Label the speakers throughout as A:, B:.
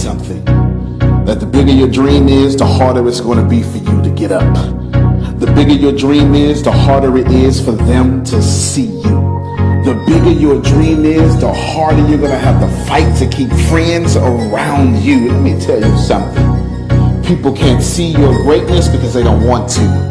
A: something. That the bigger your dream is, the harder it's going to be for you to get up. The bigger your dream is, the harder it is for them to see you. The bigger your dream is, the harder you're going to have to fight to keep friends around you. Let me tell you something. People can't see your greatness because they don't want to.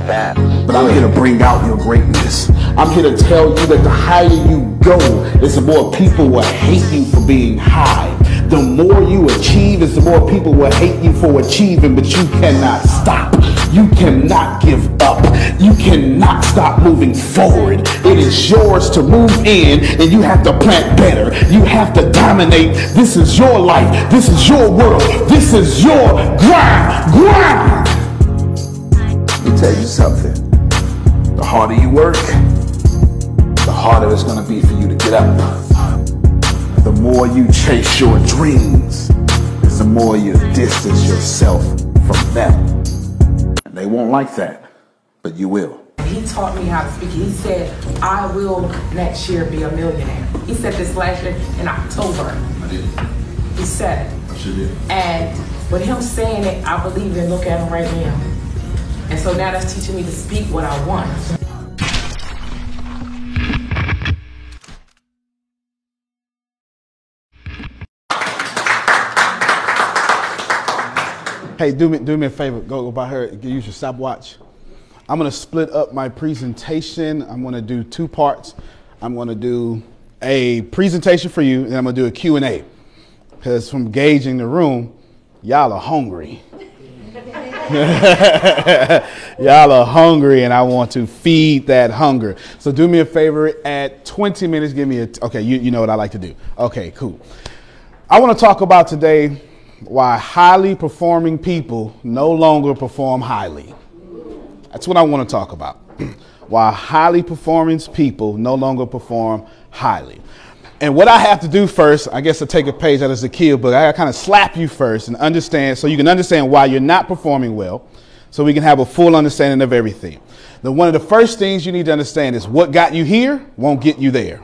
A: But I'm here to bring out your greatness. I'm here to tell you that the higher you go, is the more people will hate you for being high. The more you achieve, is the more people will hate you for achieving, but you cannot stop. You cannot give up. You cannot stop moving forward. It is yours to move in, and you have to plant better. You have to dominate. This is your life. This is your world. This is your grind. Grind. Let me tell you something. The harder you work, the harder it's going to be for you to get up. The more you chase your dreams, the more you distance yourself from them. And they won't like that, but you will.
B: He taught me how to speak. He said, I will next year be a millionaire. He said this last year in October.
A: I did.
B: He said it.
A: I sure did.
B: And with him saying it, I believe it. Look at him right now. And so now that's teaching me to speak what I want.
C: Hey, do me do me a favor. Go, go by her. Use your stopwatch. I'm gonna split up my presentation. I'm gonna do two parts. I'm gonna do a presentation for you, and I'm gonna do a Q and A. Because from gauging the room, y'all are hungry. y'all are hungry, and I want to feed that hunger. So do me a favor. At 20 minutes, give me a. Okay, you, you know what I like to do. Okay, cool. I want to talk about today why highly performing people no longer perform highly. That's what I want to talk about. why highly performing people no longer perform highly. And what I have to do first, I guess to take a page out of Zakia's book, I gotta kind of slap you first and understand so you can understand why you're not performing well, so we can have a full understanding of everything. The one of the first things you need to understand is what got you here won't get you there.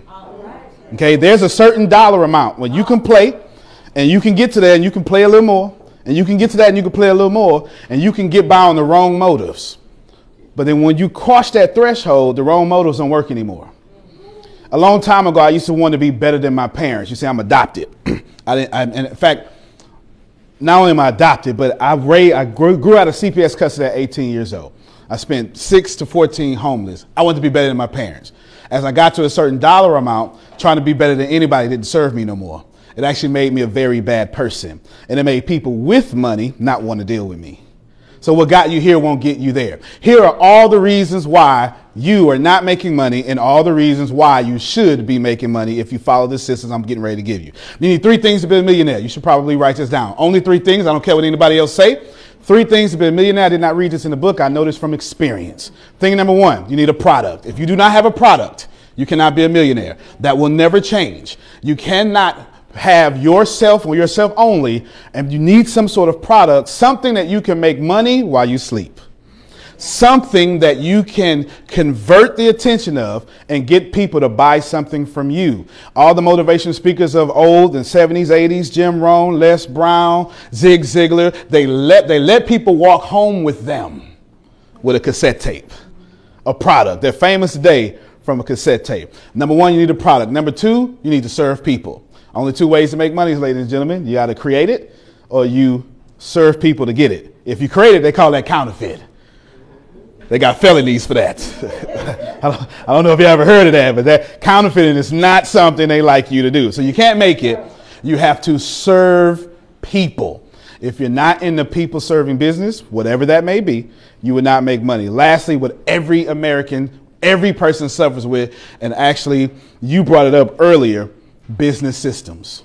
C: Okay, there's a certain dollar amount when you can play and you can get to that and you can play a little more and you can get to that and you can play a little more and you can get by on the wrong motives. But then when you cross that threshold, the wrong motives don't work anymore. A long time ago, I used to want to be better than my parents. You see, I'm adopted. I didn't, I, and in fact, not only am I adopted, but I, raised, I grew, grew out of CPS custody at 18 years old. I spent six to 14 homeless. I wanted to be better than my parents. As I got to a certain dollar amount, trying to be better than anybody didn't serve me no more. It actually made me a very bad person. And it made people with money not want to deal with me. So what got you here won't get you there. Here are all the reasons why you are not making money and all the reasons why you should be making money if you follow the systems I'm getting ready to give you. You need three things to be a millionaire. You should probably write this down. Only three things. I don't care what anybody else say. Three things to be a millionaire. I did not read this in the book. I know this from experience. Thing number one, you need a product. If you do not have a product, you cannot be a millionaire. That will never change. You cannot have yourself or yourself only, and you need some sort of product, something that you can make money while you sleep. Something that you can convert the attention of and get people to buy something from you. All the motivation speakers of old in 70s, 80s, Jim Rohn, Les Brown, Zig Ziglar, they let, they let people walk home with them with a cassette tape, a product. They're famous today from a cassette tape. Number one, you need a product. Number two, you need to serve people. Only two ways to make money, ladies and gentlemen. You either create it or you serve people to get it. If you create it, they call that counterfeit. They got felonies for that. I, don't, I don't know if you ever heard of that, but that counterfeiting is not something they like you to do. So you can't make it. You have to serve people. If you're not in the people serving business, whatever that may be, you would not make money. Lastly, what every American, every person suffers with, and actually you brought it up earlier, business systems.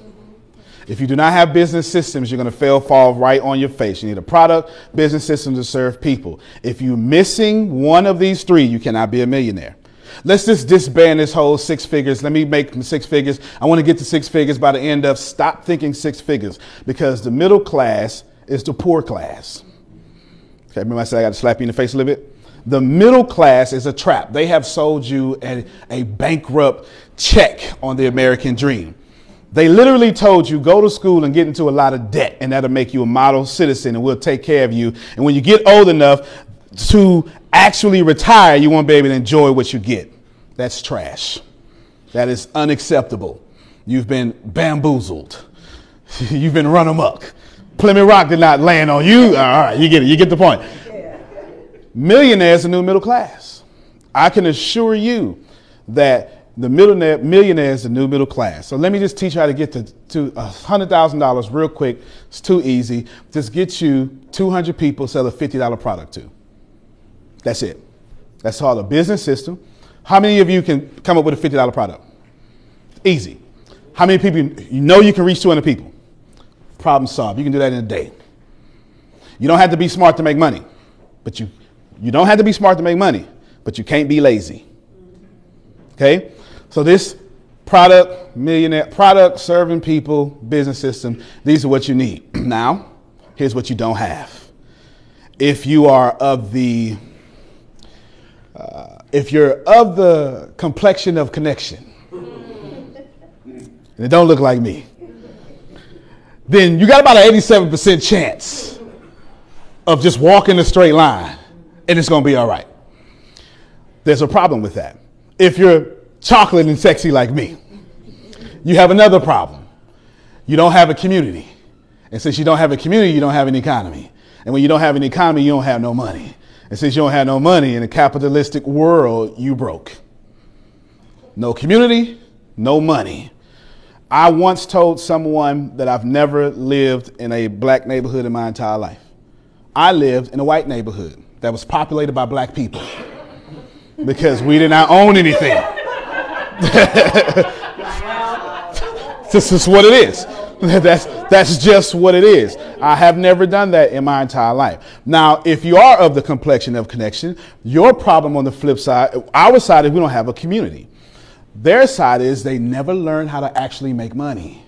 C: If you do not have business systems, you're going to fail, fall right on your face. You need a product, business systems to serve people. If you're missing one of these three, you cannot be a millionaire. Let's just disband this whole six figures. Let me make six figures. I want to get to six figures by the end of stop thinking six figures because the middle class is the poor class. Okay, remember I said I got to slap you in the face a little bit? The middle class is a trap. They have sold you a, a bankrupt check on the American dream. They literally told you go to school and get into a lot of debt, and that'll make you a model citizen, and we'll take care of you. And when you get old enough to actually retire, you won't be able to enjoy what you get. That's trash. That is unacceptable. You've been bamboozled. You've been run amok. Plymouth Rock did not land on you. All right, you get it. You get the point. Millionaires are new middle class. I can assure you that the millionaire, millionaire is the new middle class. So let me just teach you how to get to, to $100,000 real quick. It's too easy. Just get you 200 people, sell a $50 product to. That's it. That's all the business system. How many of you can come up with a $50 product? Easy. How many people you know you can reach 200 people? Problem solved. You can do that in a day. You don't have to be smart to make money, but you you don't have to be smart to make money, but you can't be lazy. Okay? So this product, millionaire product, serving people, business system, these are what you need. now, here's what you don't have. If you are of the uh, if you're of the complexion of connection, and it don't look like me, then you got about an 87% chance of just walking a straight line and it's going to be all right. There's a problem with that. If you're chocolate and sexy like me. You have another problem. You don't have a community. And since you don't have a community, you don't have an economy. And when you don't have an economy, you don't have no money. And since you don't have no money in a capitalistic world, you broke. No community, no money. I once told someone that I've never lived in a black neighborhood in my entire life. I lived in a white neighborhood that was populated by black people because we did not own anything. this is what it is. That's, that's just what it is. I have never done that in my entire life. Now, if you are of the complexion of connection, your problem on the flip side, our side is we don't have a community. Their side is they never learn how to actually make money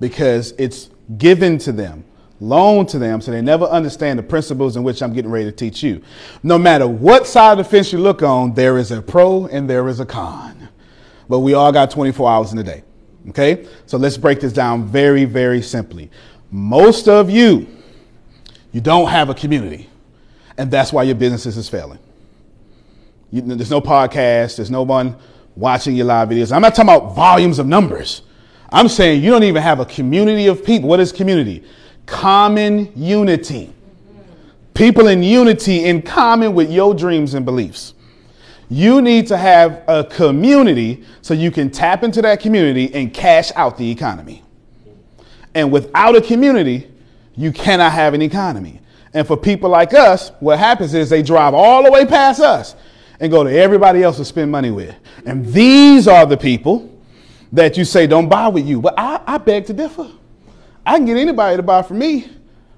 C: because it's given to them, loaned to them, so they never understand the principles in which I'm getting ready to teach you. No matter what side of the fence you look on, there is a pro and there is a con but we all got 24 hours in a day. Okay? So let's break this down very, very simply. Most of you, you don't have a community, and that's why your businesses is failing. You, there's no podcast, there's no one watching your live videos. I'm not talking about volumes of numbers. I'm saying you don't even have a community of people. What is community? Common unity. People in unity in common with your dreams and beliefs. You need to have a community so you can tap into that community and cash out the economy. And without a community, you cannot have an economy. And for people like us, what happens is they drive all the way past us and go to everybody else to spend money with. And these are the people that you say don't buy with you. But I, I beg to differ. I can get anybody to buy from me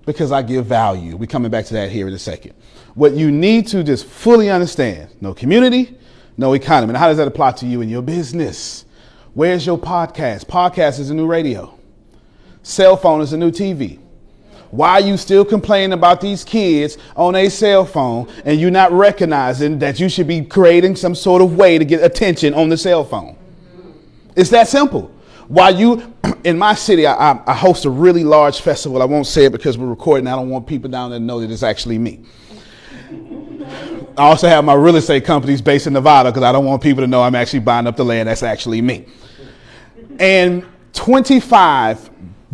C: because I give value. We're coming back to that here in a second what you need to just fully understand no community, no economy. And how does that apply to you in your business? Where's your podcast? Podcast is a new radio, cell phone is a new TV. Why are you still complaining about these kids on a cell phone and you're not recognizing that you should be creating some sort of way to get attention on the cell phone? It's that simple. Why you, in my city, I, I, host a really large festival. I won't say it because we're recording. I don't want people down there to know that it's actually me. I also have my real estate companies based in Nevada because I don't want people to know I'm actually buying up the land. That's actually me. And $25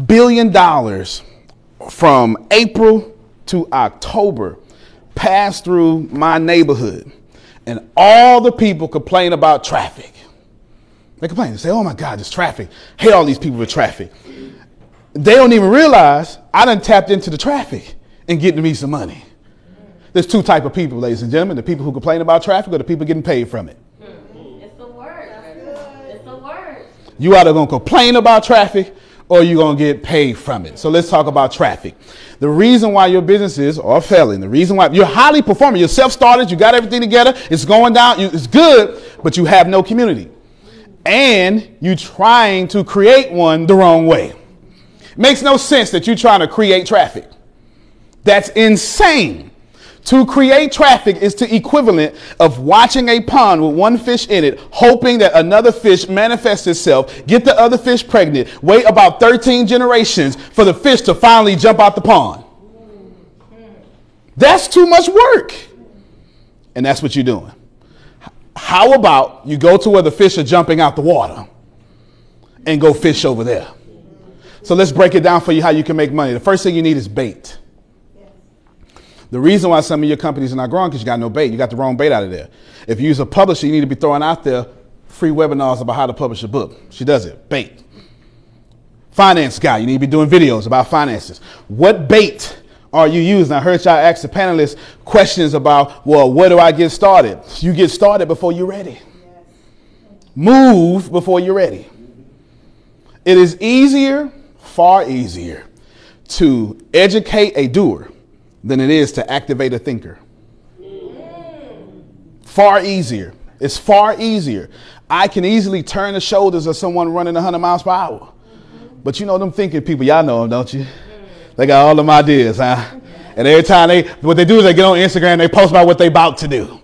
C: billion from April to October passed through my neighborhood. And all the people complain about traffic. They complain. They say, oh my God, there's traffic. Hate all these people with traffic. They don't even realize I done tapped into the traffic and getting me some money. There's two type of people, ladies and gentlemen: the people who complain about traffic, or the people getting paid from it. Hmm.
D: It's the word. It's the word.
C: You either gonna complain about traffic, or you're gonna get paid from it. So let's talk about traffic. The reason why your businesses are failing, the reason why you're highly performing, you're self-started, you got everything together, it's going down, it's good, but you have no community, and you're trying to create one the wrong way. Makes no sense that you're trying to create traffic. That's insane To create traffic is to equivalent of watching a pond with one fish in it, hoping that another fish manifests itself, get the other fish pregnant, wait about 13 generations for the fish to finally jump out the pond. That's too much work. And that's what you're doing. How about you go to where the fish are jumping out the water and go fish over there? So let's break it down for you how you can make money. The first thing you need is bait. The reason why some of your companies are not growing because you got no bait. You got the wrong bait out of there. If you use a publisher, you need to be throwing out there free webinars about how to publish a book. She does it. Bait. Finance guy, you need to be doing videos about finances. What bait are you using? I heard y'all ask the panelists questions about, well, where do I get started? You get started before you're ready. Move before you're ready. It is easier, far easier, to educate a doer than it is to activate a thinker. Far easier. It's far easier. I can easily turn the shoulders of someone running 100 miles per hour. But you know them thinking people, y'all know them, don't you? They got all them ideas, huh? And every time they, what they do is they get on Instagram, they post about what they about to do.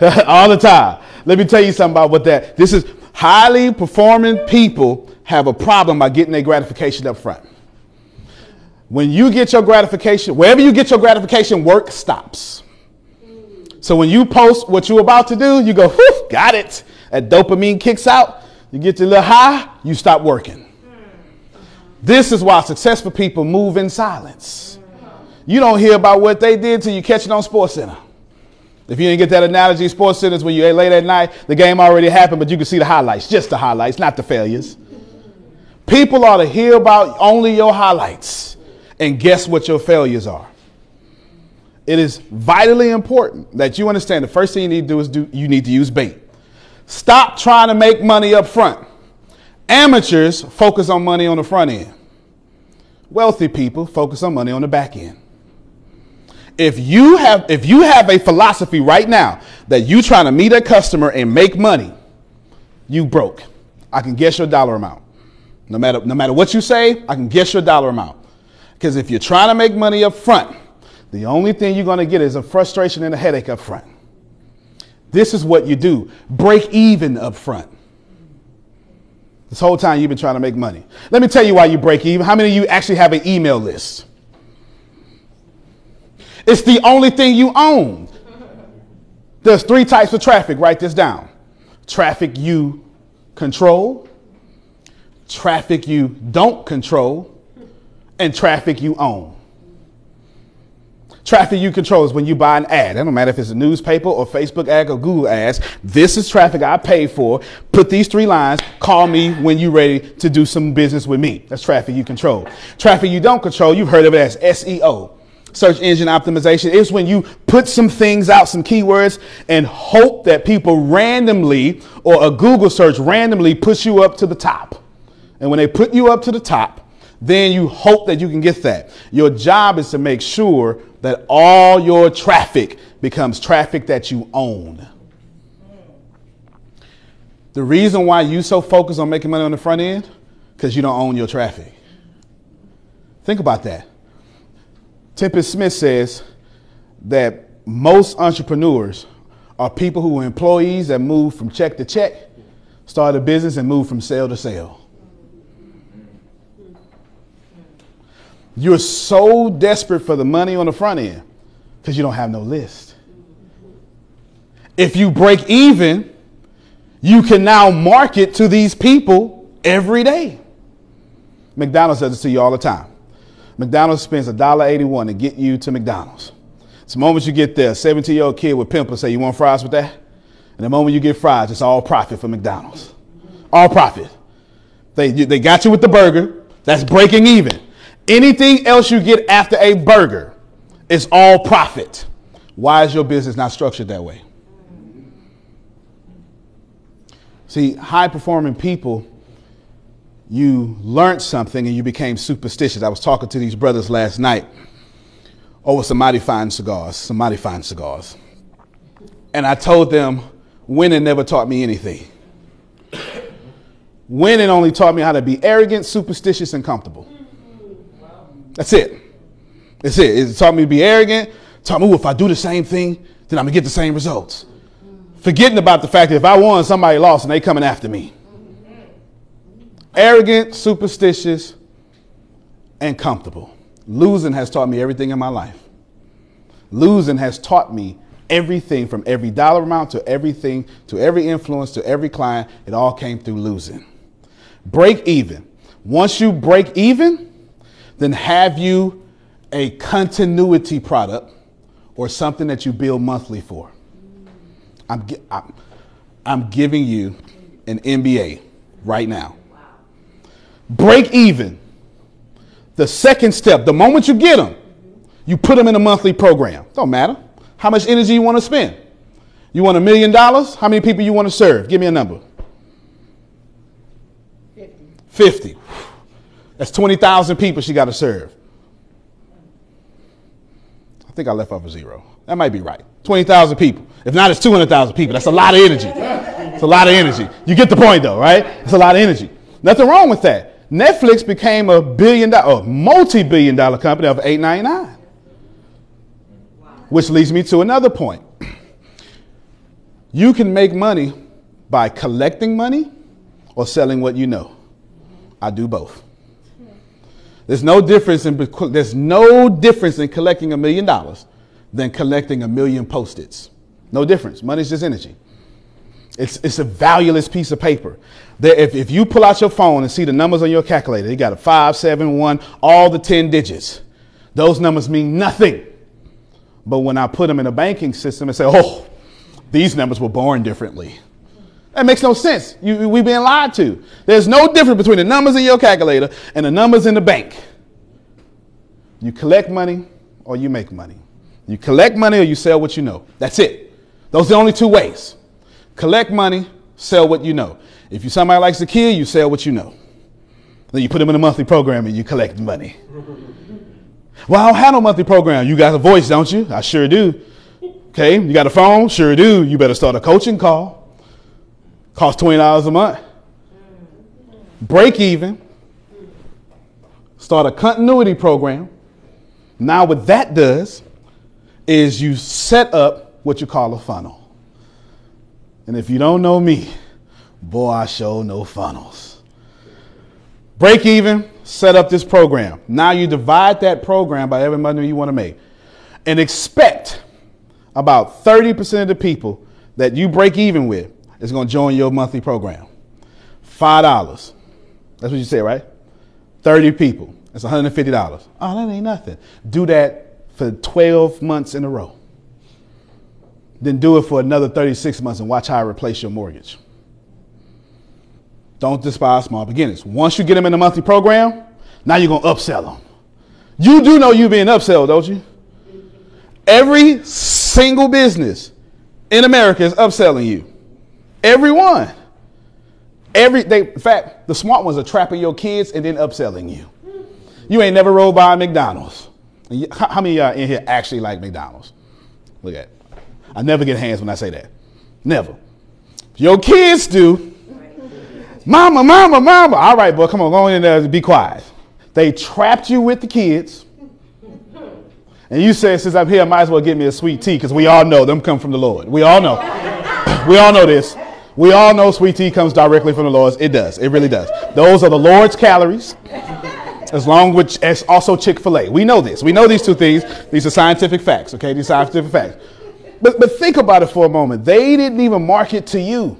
C: all the time. Let me tell you something about what that, this is highly performing people have a problem by getting their gratification up front. When you get your gratification, wherever you get your gratification, work stops. So when you post what you're about to do, you go, whew, got it. That dopamine kicks out. You get your little high, you stop working. This is why successful people move in silence. You don't hear about what they did till you catch it on Sports Center. If you didn't get that analogy, Sports Center is when you ate late at night, the game already happened, but you can see the highlights, just the highlights, not the failures. People ought to hear about only your highlights and guess what your failures are. It is vitally important that you understand the first thing you need to do is do you need to use bait. Stop trying to make money up front. Amateurs focus on money on the front end. Wealthy people focus on money on the back end. If you have if you have a philosophy right now that you trying to meet a customer and make money, you broke. I can guess your dollar amount. No matter no matter what you say, I can guess your dollar amount. Because if you're trying to make money up front, the only thing you're going to get is a frustration and a headache up front. This is what you do. Break even up front. This whole time you've been trying to make money. Let me tell you why you break even. How many of you actually have an email list? It's the only thing you own. There's three types of traffic. Write this down traffic you control, traffic you don't control, and traffic you own. Traffic you control is when you buy an ad. It don't matter if it's a newspaper or Facebook ad or Google ads. This is traffic I pay for. Put these three lines. Call me when you're ready to do some business with me. That's traffic you control. Traffic you don't control, you've heard of it as SEO. Search engine optimization is when you put some things out, some keywords, and hope that people randomly or a Google search randomly push you up to the top. And when they put you up to the top, then you hope that you can get that. Your job is to make sure that all your traffic becomes traffic that you own. The reason why you so focused on making money on the front end, because you don't own your traffic. Think about that. Tempest Smith says that most entrepreneurs are people who are employees that move from check to check, start a business, and move from sale to sale. You're so desperate for the money on the front end because you don't have no list. If you break even, you can now market to these people every day. McDonald's does it to you all the time. McDonald's spends $1.81 to get you to McDonald's. the moment you get there, 17 year old kid with pimples say, You want fries with that? And the moment you get fries, it's all profit for McDonald's. All profit. They, they got you with the burger, that's breaking even. Anything else you get after a burger is all profit. Why is your business not structured that way? See, high performing people, you learned something and you became superstitious. I was talking to these brothers last night oh, over some mighty fine cigars, some mighty fine cigars. And I told them, winning never taught me anything. winning only taught me how to be arrogant, superstitious, and comfortable. That's it. That's it. It taught me to be arrogant, Talking about, if I do the same thing, then I'm gonna get the same results. Forgetting about the fact that if I won, somebody lost and they coming after me. Arrogant, superstitious, and comfortable. Losing has taught me everything in my life. Losing has taught me everything from every dollar amount to everything, to every influence, to every client. It all came through losing. Break even. Once you break even, then have you a continuity product or something that you bill monthly for. I'm, I'm, giving you an MBA right now. Break even. The second step, the moment you get them, you put them in a monthly program. Don't matter how much energy you want to spend. You want a million dollars? How many people you want to serve? Give me a number. 50. 50. That's 20,000 people she got to serve. I think I left off a zero. That might be right. 20,000 people. If not, it's 200,000 people. That's a lot of energy. It's a lot of energy. You get the point, though, right? It's a lot of energy. Nothing wrong with that. Netflix became a billion dollar, a multi billion dollar company of 899. Which leads me to another point. You can make money by collecting money or selling what you know. I do both. There's no difference in there's no difference in collecting a million dollars than collecting a million post-its. No difference. Money's just energy. It's, it's a valueless piece of paper. There, if, if you pull out your phone and see the numbers on your calculator, you got a five, seven, one, all the 10 digits. Those numbers mean nothing. But when I put them in a banking system and say, oh, these numbers were born differently. That makes no sense. You, we've been lied to. There's no difference between the numbers in your calculator and the numbers in the bank. You collect money or you make money. You collect money or you sell what you know. That's it. Those are the only two ways. Collect money, sell what you know. If you somebody likes to kill, you sell what you know. Then you put them in a monthly program and you collect money. Well, I don't have no monthly program. You got a voice, don't you? I sure do. Okay, you got a phone? Sure do. You better start a coaching call. Cost $20 a month. Break even. Start a continuity program. Now, what that does is you set up what you call a funnel. And if you don't know me, boy, I show no funnels. Break even, set up this program. Now you divide that program by every money you want to make and expect about 30% of the people that you break even with is going to join your monthly program. $5. That's what you say, right? 30 people. That's $150. Oh, that ain't nothing. Do that for 12 months in a row. Then do it for another 36 months and watch how I replace your mortgage. Don't despise small beginners. Once you get them in the monthly program, now you're going to upsell them. You do know you're being upsell, don't you? Every single business in America is upselling you. Everyone. Every they, in fact, the smart ones are trapping your kids and then upselling you. You ain't never rode by McDonald's. How many of y'all in here actually like McDonald's? Look at it. I never get hands when I say that. Never. Your kids do. Mama, mama, mama. All right, boy, come on, go in there and be quiet. They trapped you with the kids. And you said, since I'm here, I might as well get me a sweet tea because we all know them come from the Lord. We all know. we all know this. We all know sweet tea comes directly from the Lord. It does. It really does. Those are the Lord's calories as long as also Chick-fil-A. We know this. We know these two things. These are scientific facts, okay? These scientific facts. But, but think about it for a moment. They didn't even market to you.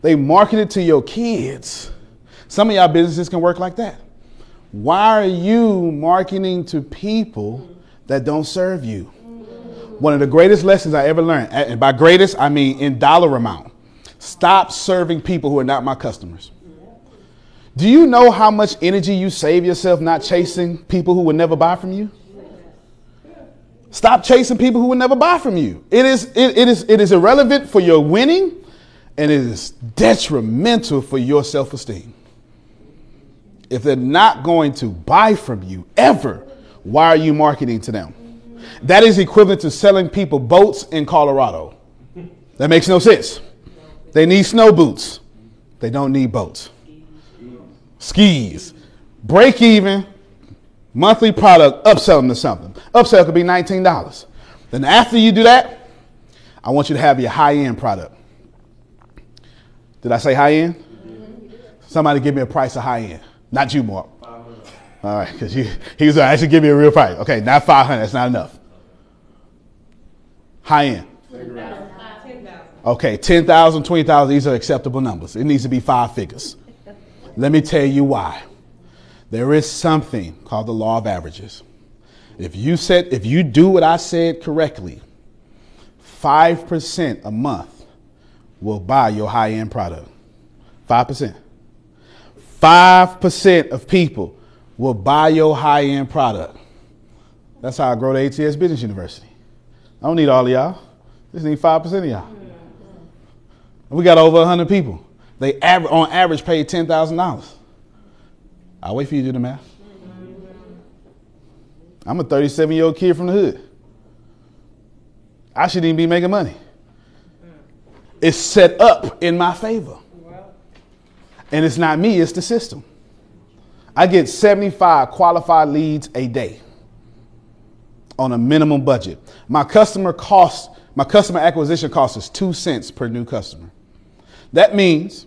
C: They marketed to your kids. Some of y'all businesses can work like that. Why are you marketing to people that don't serve you? One of the greatest lessons I ever learned, and by greatest, I mean in dollar amount. Stop serving people who are not my customers. Do you know how much energy you save yourself not chasing people who would never buy from you? Stop chasing people who would never buy from you. It is, it, it is, it is irrelevant for your winning and it is detrimental for your self esteem. If they're not going to buy from you ever, why are you marketing to them? That is equivalent to selling people boats in Colorado. That makes no sense. They need snow boots, they don't need boats skis. Break even, Monthly product, upsell them to something. Upsell could be $19. Then after you do that, I want you to have your high end product. Did I say high end? Mm-hmm. Somebody give me a price of high end. Not you, Mark. All right, because he was like, should give me a real price. Okay, not 500, that's not enough. High end. Okay, 10,000, 20,000, these are acceptable numbers. It needs to be five figures. Let me tell you why. There is something called the law of averages. If you said if you do what I said correctly, 5% a month will buy your high-end product. 5%. 5% of people will buy your high-end product. That's how I grow the ATS Business University. I don't need all of y'all. Just need 5% of y'all. We got over 100 people. They aver- on average pay $10,000. I'll wait for you to do the math. I'm a 37 year old kid from the hood. I shouldn't even be making money. It's set up in my favor. And it's not me, it's the system. I get 75 qualified leads a day on a minimum budget. My customer cost, my customer acquisition cost is two cents per new customer. That means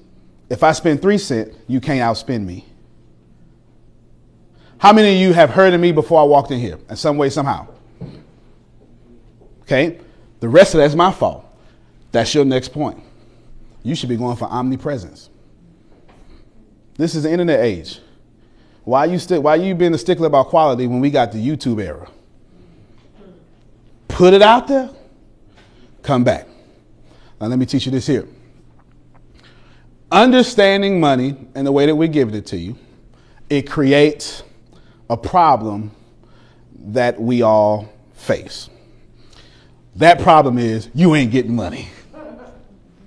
C: if I spend three cents, you can't outspend me. How many of you have heard of me before I walked in here in some way, somehow? Okay? The rest of that's my fault. That's your next point. You should be going for omnipresence. This is the internet age. Why you st- why you being a stickler about quality when we got the YouTube era? Put it out there, come back. Now let me teach you this here. Understanding money and the way that we're giving it to you, it creates a problem that we all face. That problem is you ain't getting money.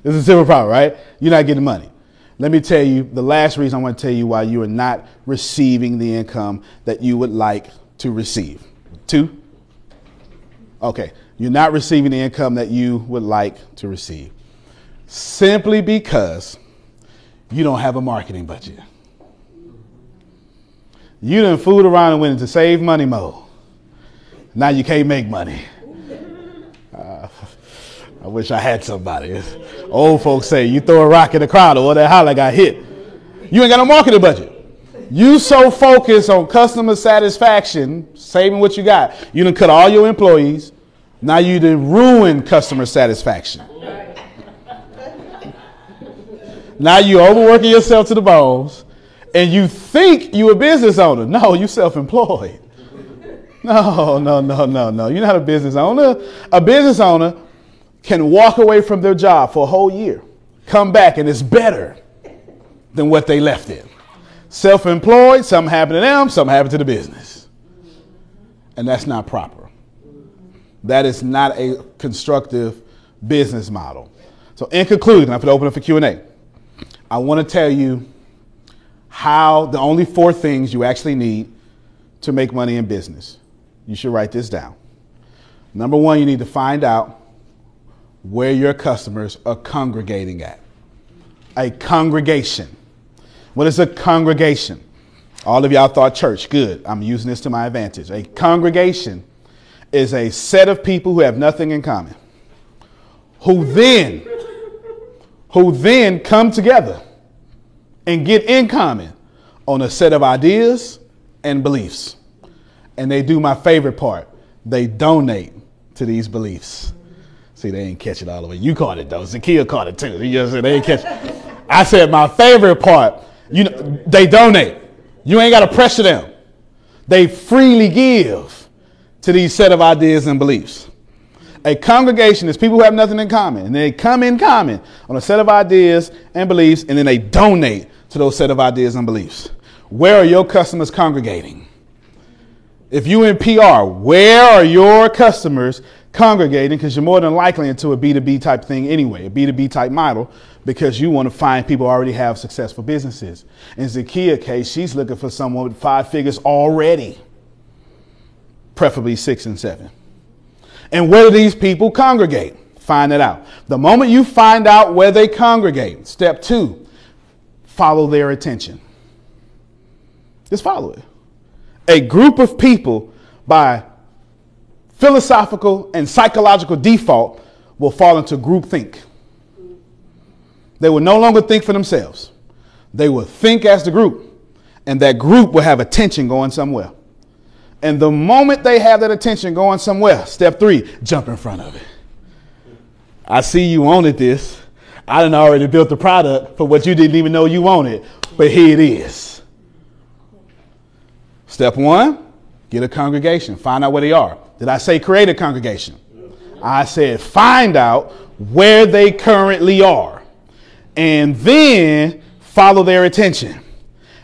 C: It's a simple problem, right? You're not getting money. Let me tell you the last reason I want to tell you why you are not receiving the income that you would like to receive. Two? Okay, you're not receiving the income that you would like to receive simply because you don't have a marketing budget. You done fooled around and went into save money mode. Now you can't make money. Uh, I wish I had somebody. Old folks say you throw a rock in the crowd or that holler got hit. You ain't got no marketing budget. You so focused on customer satisfaction, saving what you got. You done cut all your employees. Now you done ruin customer satisfaction. Now you're overworking yourself to the bones and you think you're a business owner. No, you're self-employed. No, no, no, no, no. You're not a business owner. A business owner can walk away from their job for a whole year, come back, and it's better than what they left it. Self-employed, something happened to them, something happened to the business. And that's not proper. That is not a constructive business model. So in conclusion, I'm going to open up for Q&A. I want to tell you how the only four things you actually need to make money in business. You should write this down. Number one, you need to find out where your customers are congregating at. A congregation. What is a congregation? All of y'all thought church. Good. I'm using this to my advantage. A congregation is a set of people who have nothing in common, who then, who then come together and get in common on a set of ideas and beliefs. And they do my favorite part they donate to these beliefs. See, they ain't catch it all the way. You caught it though. Zakia caught it too. You just said they ain't catch it. I said my favorite part, you know, they donate. You ain't got to pressure them. They freely give to these set of ideas and beliefs. A congregation is people who have nothing in common, and they come in common on a set of ideas and beliefs, and then they donate to those set of ideas and beliefs. Where are your customers congregating? If you in PR, where are your customers congregating? Because you're more than likely into a B2B type thing anyway, a B2B type model, because you want to find people already have successful businesses. In Zakia case, she's looking for someone with five figures already, preferably six and seven. And where do these people congregate? Find it out. The moment you find out where they congregate, step two, follow their attention. Just follow it. A group of people by philosophical and psychological default will fall into groupthink. They will no longer think for themselves. They will think as the group, and that group will have attention going somewhere. And the moment they have that attention going somewhere, step three, jump in front of it. I see you wanted this. I done already built the product for what you didn't even know you wanted, but here it is. Step one, get a congregation, find out where they are. Did I say create a congregation? I said find out where they currently are and then follow their attention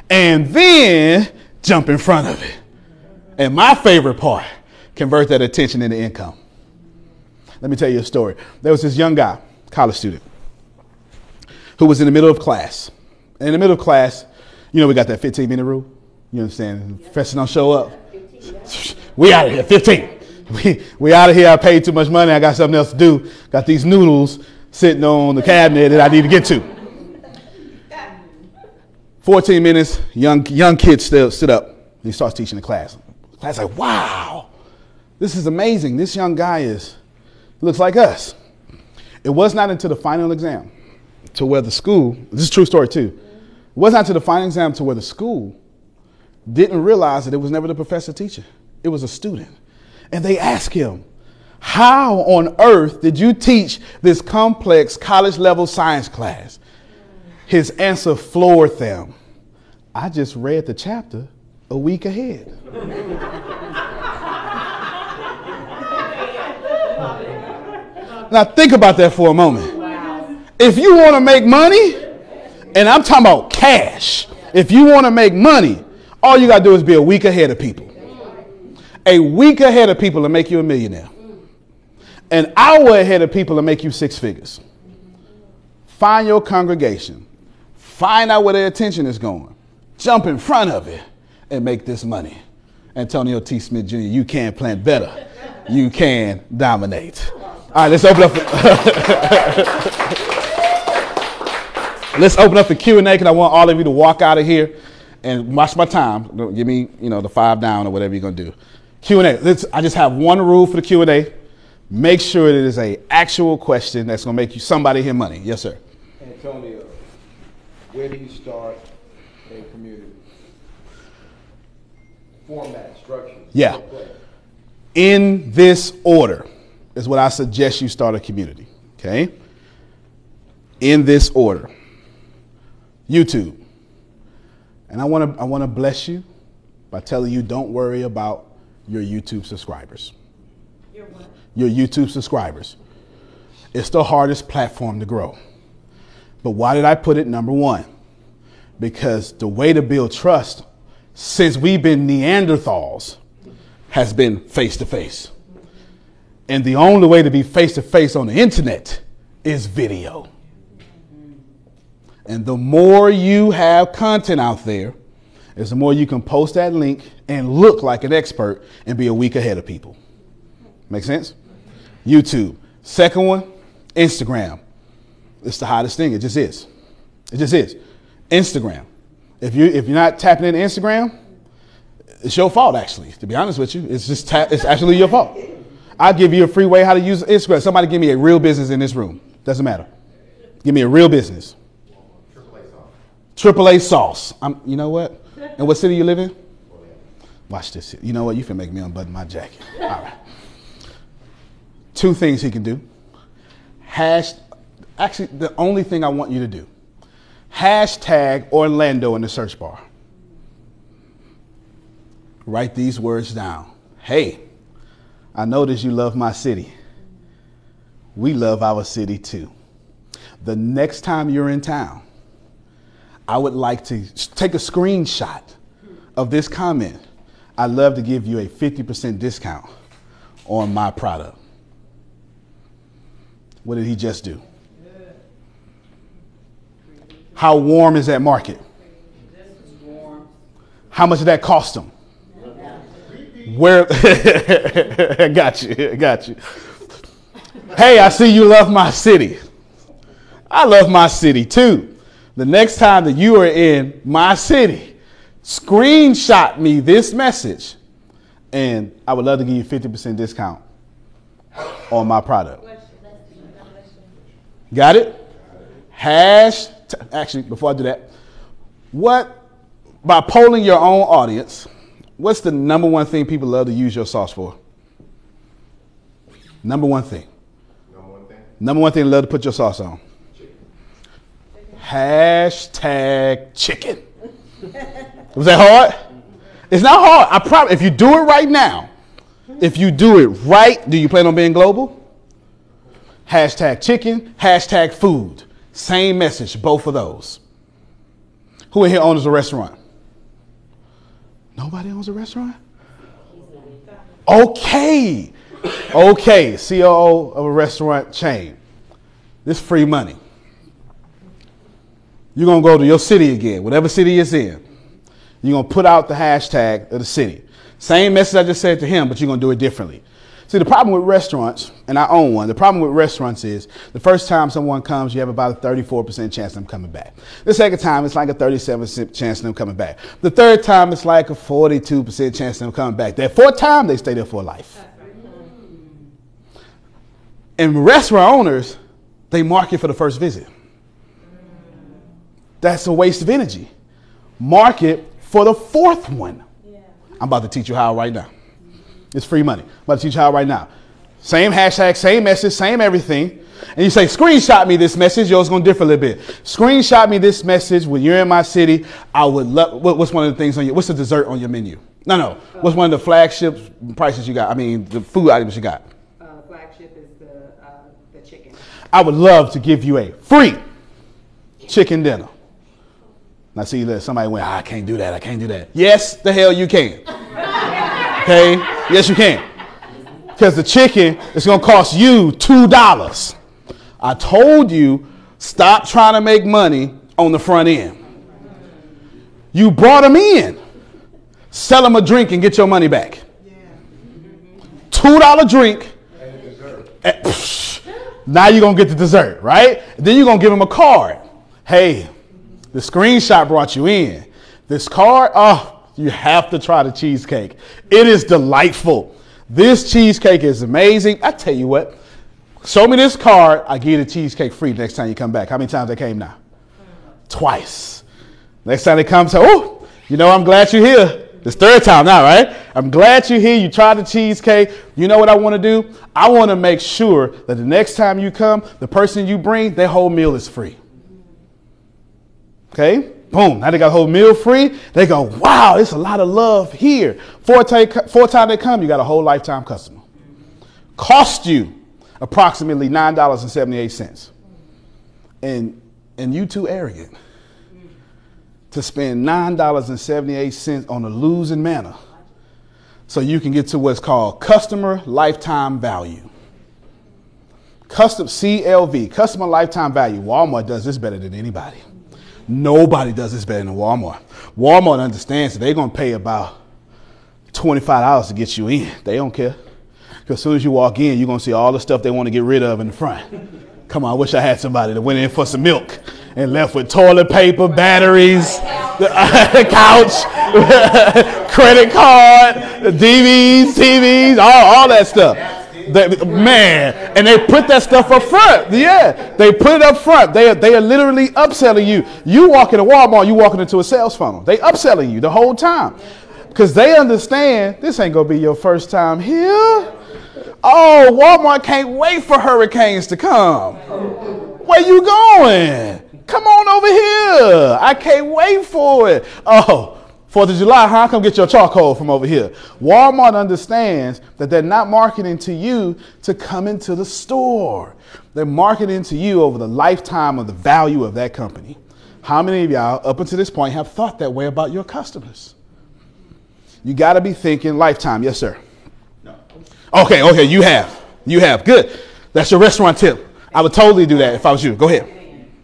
C: and then jump in front of it. And my favorite part, convert that attention into income. Let me tell you a story. There was this young guy, college student, who was in the middle of class. In the middle of class, you know, we got that 15 minute rule. You understand? Professor don't show up. We out of here, 15. We, we out of here. I paid too much money. I got something else to do. Got these noodles sitting on the cabinet that I need to get to. 14 minutes, young, young kid still stood up. He starts teaching the class. The class like, wow, this is amazing. This young guy is, looks like us. It was not until the final exam to where the school, this is true story too. It was not until the final exam to where the school didn't realize that it was never the professor teacher. It was a student. And they asked him, how on earth did you teach this complex college level science class? His answer floored them. I just read the chapter a week ahead. now think about that for a moment. If you want to make money, and I'm talking about cash, if you want to make money, all you got to do is be a week ahead of people. A week ahead of people to make you a millionaire. An hour ahead of people to make you six figures. Find your congregation. Find out where their attention is going. Jump in front of it and make this money. Antonio T. Smith Jr., you can plant better. You can dominate. All right, let's open up. let's open up the Q&A because I want all of you to walk out of here and watch my time. Give me, you know, the five down or whatever you're going to do. Q&A. Let's, I just have one rule for the Q&A. Make sure it is a actual question that's going to make you somebody here money. Yes, sir.
E: Antonio, where do you start a community? Format, structure.
C: Yeah. In this order is what I suggest you start a community. Okay? In this order. YouTube. And I want to I want to bless you by telling you don't worry about your YouTube subscribers. Your what? Your YouTube subscribers. It's the hardest platform to grow. But why did I put it number 1? Because the way to build trust since we've been Neanderthals has been face to face. And the only way to be face to face on the internet is video. And the more you have content out there, is the more you can post that link and look like an expert and be a week ahead of people. Make sense? YouTube. Second one, Instagram. It's the hottest thing. It just is. It just is. Instagram. If you if you're not tapping into Instagram, it's your fault actually. To be honest with you, it's just tap, it's actually your fault. I'll give you a free way how to use Instagram. Somebody give me a real business in this room. Doesn't matter. Give me a real business. Triple A sauce. I'm, you know what? And what city you live in? Watch this. You know what? You can make me unbutton my jacket. All right. Two things he can do. Hash. Actually, the only thing I want you to do. Hashtag Orlando in the search bar. Write these words down. Hey, I notice you love my city. We love our city too. The next time you're in town, I would like to take a screenshot of this comment. I'd love to give you a 50% discount on my product. What did he just do? How warm is that market? How much did that cost them? Where? got you, got you. Hey, I see you love my city. I love my city too. The next time that you are in my city, Screenshot me this message, and I would love to give you 50% discount on my product. Got it? Hash. Actually, before I do that, what by polling your own audience, what's the number one thing people love to use your sauce for? Number one thing.
E: Number one thing.
C: Number one thing they love to put your sauce on. Chicken. Hashtag chicken. Was that hard? It's not hard. I promise. If you do it right now, if you do it right, do you plan on being global? Hashtag chicken, hashtag food. Same message, both of those. Who in here owns a restaurant? Nobody owns a restaurant? Okay. Okay, COO of a restaurant chain. This free money. You're gonna go to your city again, whatever city it's in. You're gonna put out the hashtag of the city. Same message I just said to him, but you're gonna do it differently. See, the problem with restaurants, and I own one, the problem with restaurants is the first time someone comes, you have about a 34% chance of them coming back. The second time, it's like a 37% chance of them coming back. The third time, it's like a 42% chance of them coming back. That fourth time, they stay there for life. And restaurant owners, they market for the first visit. That's a waste of energy. Market for the fourth one. I'm about to teach you how right now. It's free money. I'm about to teach you how right now. Same hashtag, same message, same everything. And you say, screenshot me this message. Yours going to differ a little bit. Screenshot me this message when you're in my city. I would love, what, what's one of the things on your, what's the dessert on your menu? No, no. What's one of the flagship prices you got? I mean, the food items you got.
F: Uh, flagship is the, uh, the chicken.
C: I would love to give you a free chicken dinner. Now, see, look, somebody went, "Ah, I can't do that. I can't do that. Yes, the hell you can. Okay? Yes, you can. Because the chicken is going to cost you $2. I told you, stop trying to make money on the front end. You brought them in. Sell them a drink and get your money back. $2 drink. Psh, Now you're going to get the dessert, right? Then you're going to give them a card. Hey, the screenshot brought you in. This card, oh, you have to try the cheesecake. It is delightful. This cheesecake is amazing. I tell you what, show me this card, I give you the cheesecake free next time you come back. How many times they came now? Twice. Next time they come, say, oh, you know, I'm glad you're here. This third time now, right? I'm glad you're here. You tried the cheesecake. You know what I want to do? I want to make sure that the next time you come, the person you bring, their whole meal is free. Okay? Boom. Now they got a whole meal free. They go, wow, it's a lot of love here. Four, ta- four time they come, you got a whole lifetime customer. Cost you approximately $9.78. And, and you too arrogant to spend $9.78 on a losing manner so you can get to what's called customer lifetime value. Custom CLV, customer lifetime value. Walmart does this better than anybody. Nobody does this better than Walmart. Walmart understands that they're going to pay about $25 to get you in. They don't care. Because as soon as you walk in, you're going to see all the stuff they want to get rid of in the front. Come on, I wish I had somebody that went in for some milk and left with toilet paper, batteries, the couch, credit card, DVDs, TVs, all, all that stuff. They- man, and they put that stuff up front. Yeah, they put it up front. They are, they are literally upselling you. You walk into Walmart, you walking into a sales funnel. They upselling you the whole time because they understand this ain't gonna be your first time here. Oh, Walmart can't wait for hurricanes to come. Where you going? Come on over here. I can't wait for it. Oh, Fourth of July, huh? Come get your charcoal from over here. Walmart understands that they're not marketing to you to come into the store. They're marketing to you over the lifetime of the value of that company. How many of y'all, up until this point, have thought that way about your customers? You got to be thinking lifetime. Yes, sir. No. Okay, okay, you have. You have. Good. That's your restaurant tip. I would totally do that if I was you. Go ahead.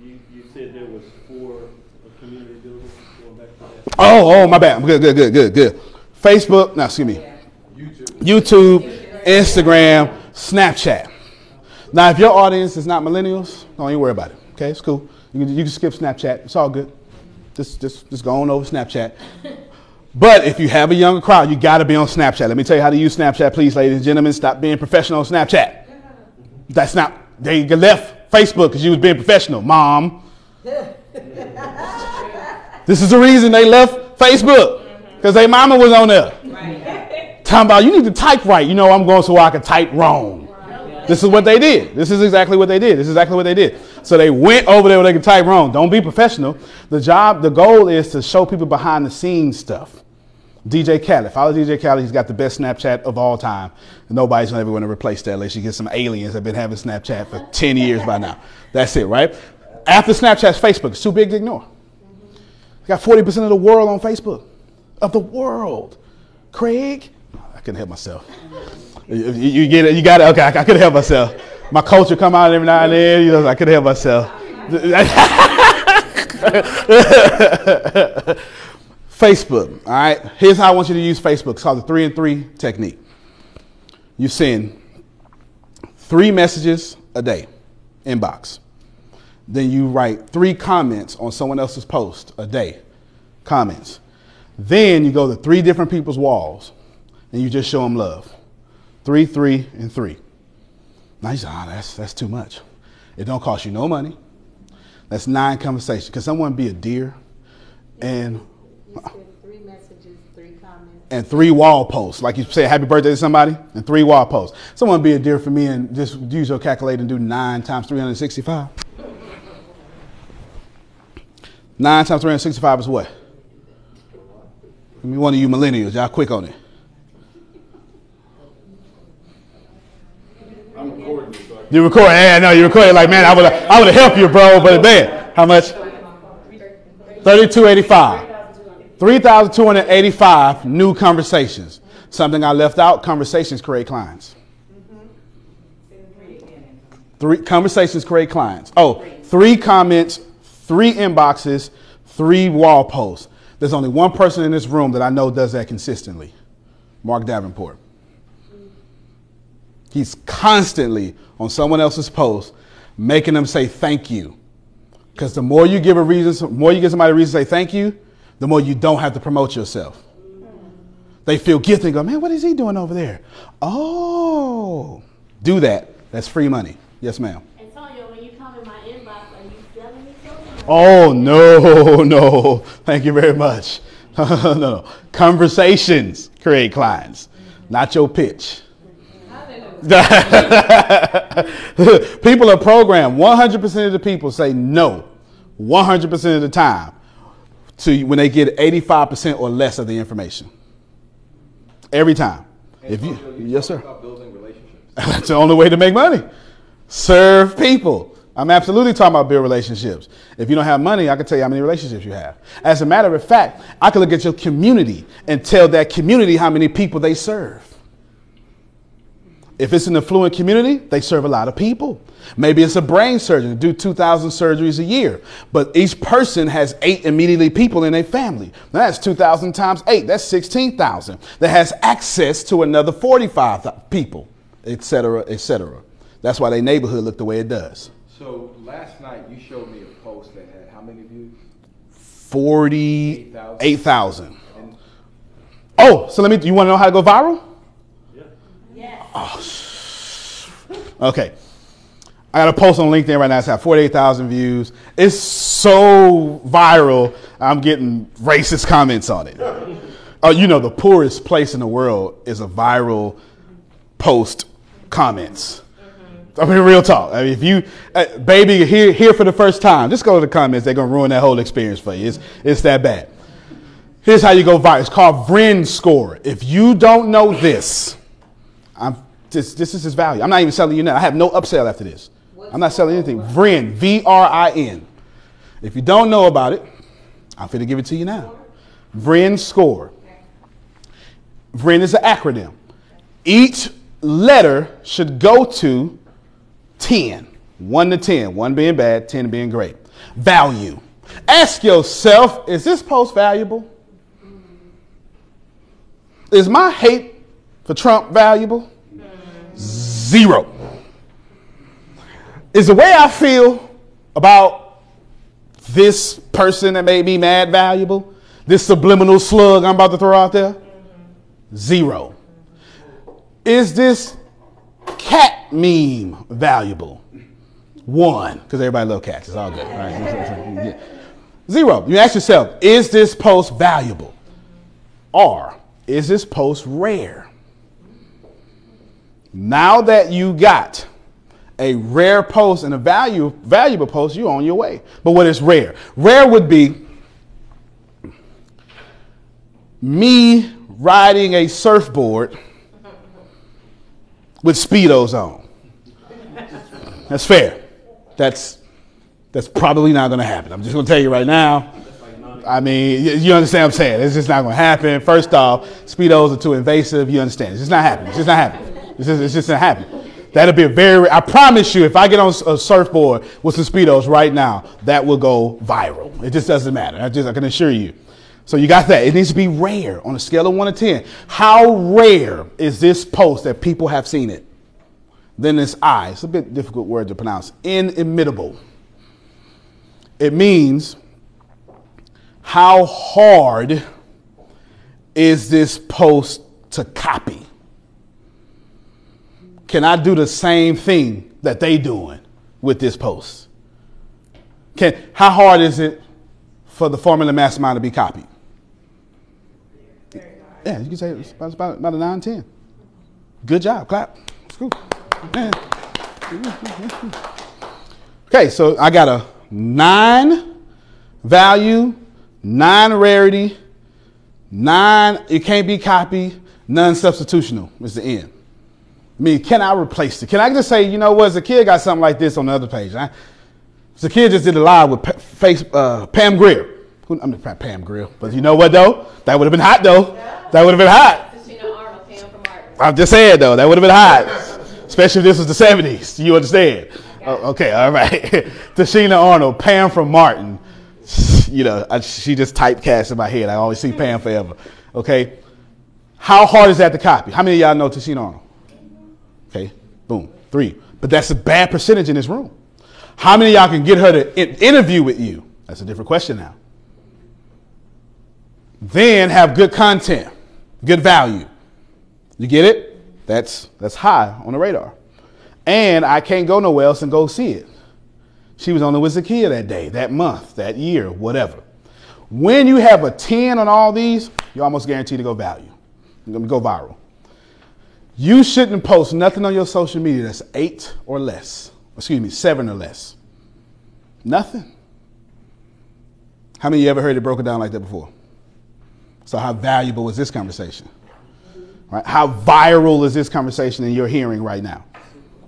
G: You, you said there was four uh, community buildings going back to that.
C: Oh, oh, my bad. Good, good, good, good, good. Facebook, no, excuse me. YouTube, Instagram, Snapchat. Now, if your audience is not millennials, don't even worry about it. Okay, it's cool. You can, you can skip Snapchat. It's all good. Just, just, just go on over Snapchat. But if you have a younger crowd, you got to be on Snapchat. Let me tell you how to use Snapchat, please, ladies and gentlemen. Stop being professional on Snapchat. That's not, they left Facebook because you was being professional, mom. this is the reason they left Facebook mm-hmm. because their mama was on there. Talking about, you need to type right. You know, I'm going so I can type wrong. This is what they did. This is exactly what they did. This is exactly what they did. So they went over there where they could type wrong. Don't be professional. The job, the goal is to show people behind the scenes stuff. DJ Khaled. Follow DJ Khaled. He's got the best Snapchat of all time. Nobody's ever going to replace that unless you get some aliens that have been having Snapchat for 10 years by now. That's it, right? After Snapchat's Facebook. It's too big to ignore. You got 40% of the world on Facebook. Of the world. Craig? I couldn't help myself. You, you get it? You got it? Okay, I, I couldn't help myself. My culture come out every now and then. You know, I couldn't help myself. Facebook. All right. Here's how I want you to use Facebook. It's called the three and three technique. You send three messages a day, inbox. Then you write three comments on someone else's post a day, comments. Then you go to three different people's walls and you just show them love. Three, three, and three. Now you say, oh, that's, that's too much. It don't cost you no money. That's nine conversations. Can someone be a deer and
F: three messages, three comments.
C: and three wall posts? Like you say happy birthday to somebody and three wall posts. Someone be a deer for me and just use your calculator and do nine times 365. Nine times 365 is what? I me one of you millennials, y'all quick on it.
G: I'm recording this, so I
C: You record? Yeah, no, you record. Like, man, I would, I would helped you, bro. But man, how much? Thirty-two eighty-five. Three thousand two hundred eighty-five new conversations. Something I left out: conversations create clients. Three conversations create clients. Oh, three comments, three inboxes, three wall posts. There's only one person in this room that I know does that consistently. Mark Davenport. He's constantly on someone else's post making them say thank you. Because the more you give a reason, the more you give somebody a reason to say thank you, the more you don't have to promote yourself. They feel guilty and go, man, what is he doing over there? Oh, do that. That's free money. Yes, ma'am.
D: Antonio, when you come in my inbox, are you selling me something?
C: Oh, no, no. Thank you very much. no, no. Conversations create clients, not your pitch. people are programmed. 100% of the people say no 100% of the time to when they get 85% or less of the information. Every time. If you, yes, sir.
E: About building relationships.
C: That's the only way to make money. Serve people. I'm absolutely talking about build relationships. If you don't have money, I can tell you how many relationships you have. As a matter of fact, I can look at your community and tell that community how many people they serve. If it's an affluent community, they serve a lot of people. Maybe it's a brain surgeon, do 2,000 surgeries a year, but each person has eight immediately people in their family. Now that's 2,000 times eight, that's 16,000. That has access to another 45 people, et cetera, et cetera. That's why their neighborhood look the way it does.
E: So last night you showed me a post that had how many views?
C: 48,000. Oh, so let me, you want to know how to go viral? Yeah.
D: Yes.
C: Oh, okay. I got a post on LinkedIn right now. It's got 48,000 views. It's so viral, I'm getting racist comments on it. Oh, you know, the poorest place in the world is a viral post comments. I mean, real talk. I mean, if you, uh, baby, here, here for the first time, just go to the comments. They're going to ruin that whole experience for you. It's, it's that bad. Here's how you go viral. It's called Vrin Score. If you don't know this, I'm, this, this is his value. I'm not even selling you now. I have no upsell after this. I'm not selling anything. Vrin, V R I N. If you don't know about it, I'm going to give it to you now. Vrin Score. Vrin is an acronym. Each letter should go to 10. 1 to 10. 1 being bad, 10 being great. Value. Ask yourself is this post valuable? Is my hate for Trump valuable? Zero. Is the way I feel about this person that made me mad valuable? This subliminal slug I'm about to throw out there? Zero. Is this cat meme valuable? One, because everybody love cats. It's all good. Right? Zero. You ask yourself, is this post valuable? Or is this post rare? Now that you got a rare post and a value valuable post, you're on your way. But what is rare? Rare would be me riding a surfboard with speedos on. That's fair. That's that's probably not going to happen. I'm just going to tell you right now. I mean, you, understand what I'm saying? It's just not going to happen. First off, speedos are too invasive. You understand? It's just not happening. It's just not happening. It's just, it's just not happening. That'll be a very. I promise you, if I get on a surfboard with some speedos right now, that will go viral. It just doesn't matter. I just I can assure you. So you got that. It needs to be rare on a scale of one to ten. How rare is this post that people have seen it? Then it's I. It's a bit difficult word to pronounce. Inimitable. It means how hard is this post to copy? Can I do the same thing that they doing with this post? Can how hard is it for the formula mastermind to be copied? Yeah, you can say it's about, about, about a 9, 10. Good job. Clap. Cool. Okay, so I got a 9 value, 9 rarity, 9 it can't be copied, none substitutional is the end. I mean, can I replace it? Can I just say, you know what, kid got something like this on the other page. Right? kid just did a live with pa- face, uh, Pam Grier. Who, I'm not Pam Grier, but you know what though? That would have been hot though. That would have been hot.
D: Arnold, Pam from Martin.
C: I'm just saying though, that would have been hot. Especially if this was the 70s. You understand? Oh, okay, all right. Tichina Arnold, Pam from Martin. You know, I, she just typecast in my head. I always see Pam forever. Okay. How hard is that to copy? How many of y'all know Tichina Arnold? Okay, boom, three. But that's a bad percentage in this room. How many of y'all can get her to in- interview with you? That's a different question now. Then have good content, good value. You get it? That's that's high on the radar. And I can't go nowhere else and go see it. She was only with Zakia that day, that month, that year, whatever. When you have a 10 on all these, you're almost guaranteed to go value. Go viral. You shouldn't post nothing on your social media that's eight or less. Excuse me, seven or less. Nothing. How many of you ever heard it broken down like that before? So how valuable is this conversation? Right? How viral is this conversation in your hearing right now?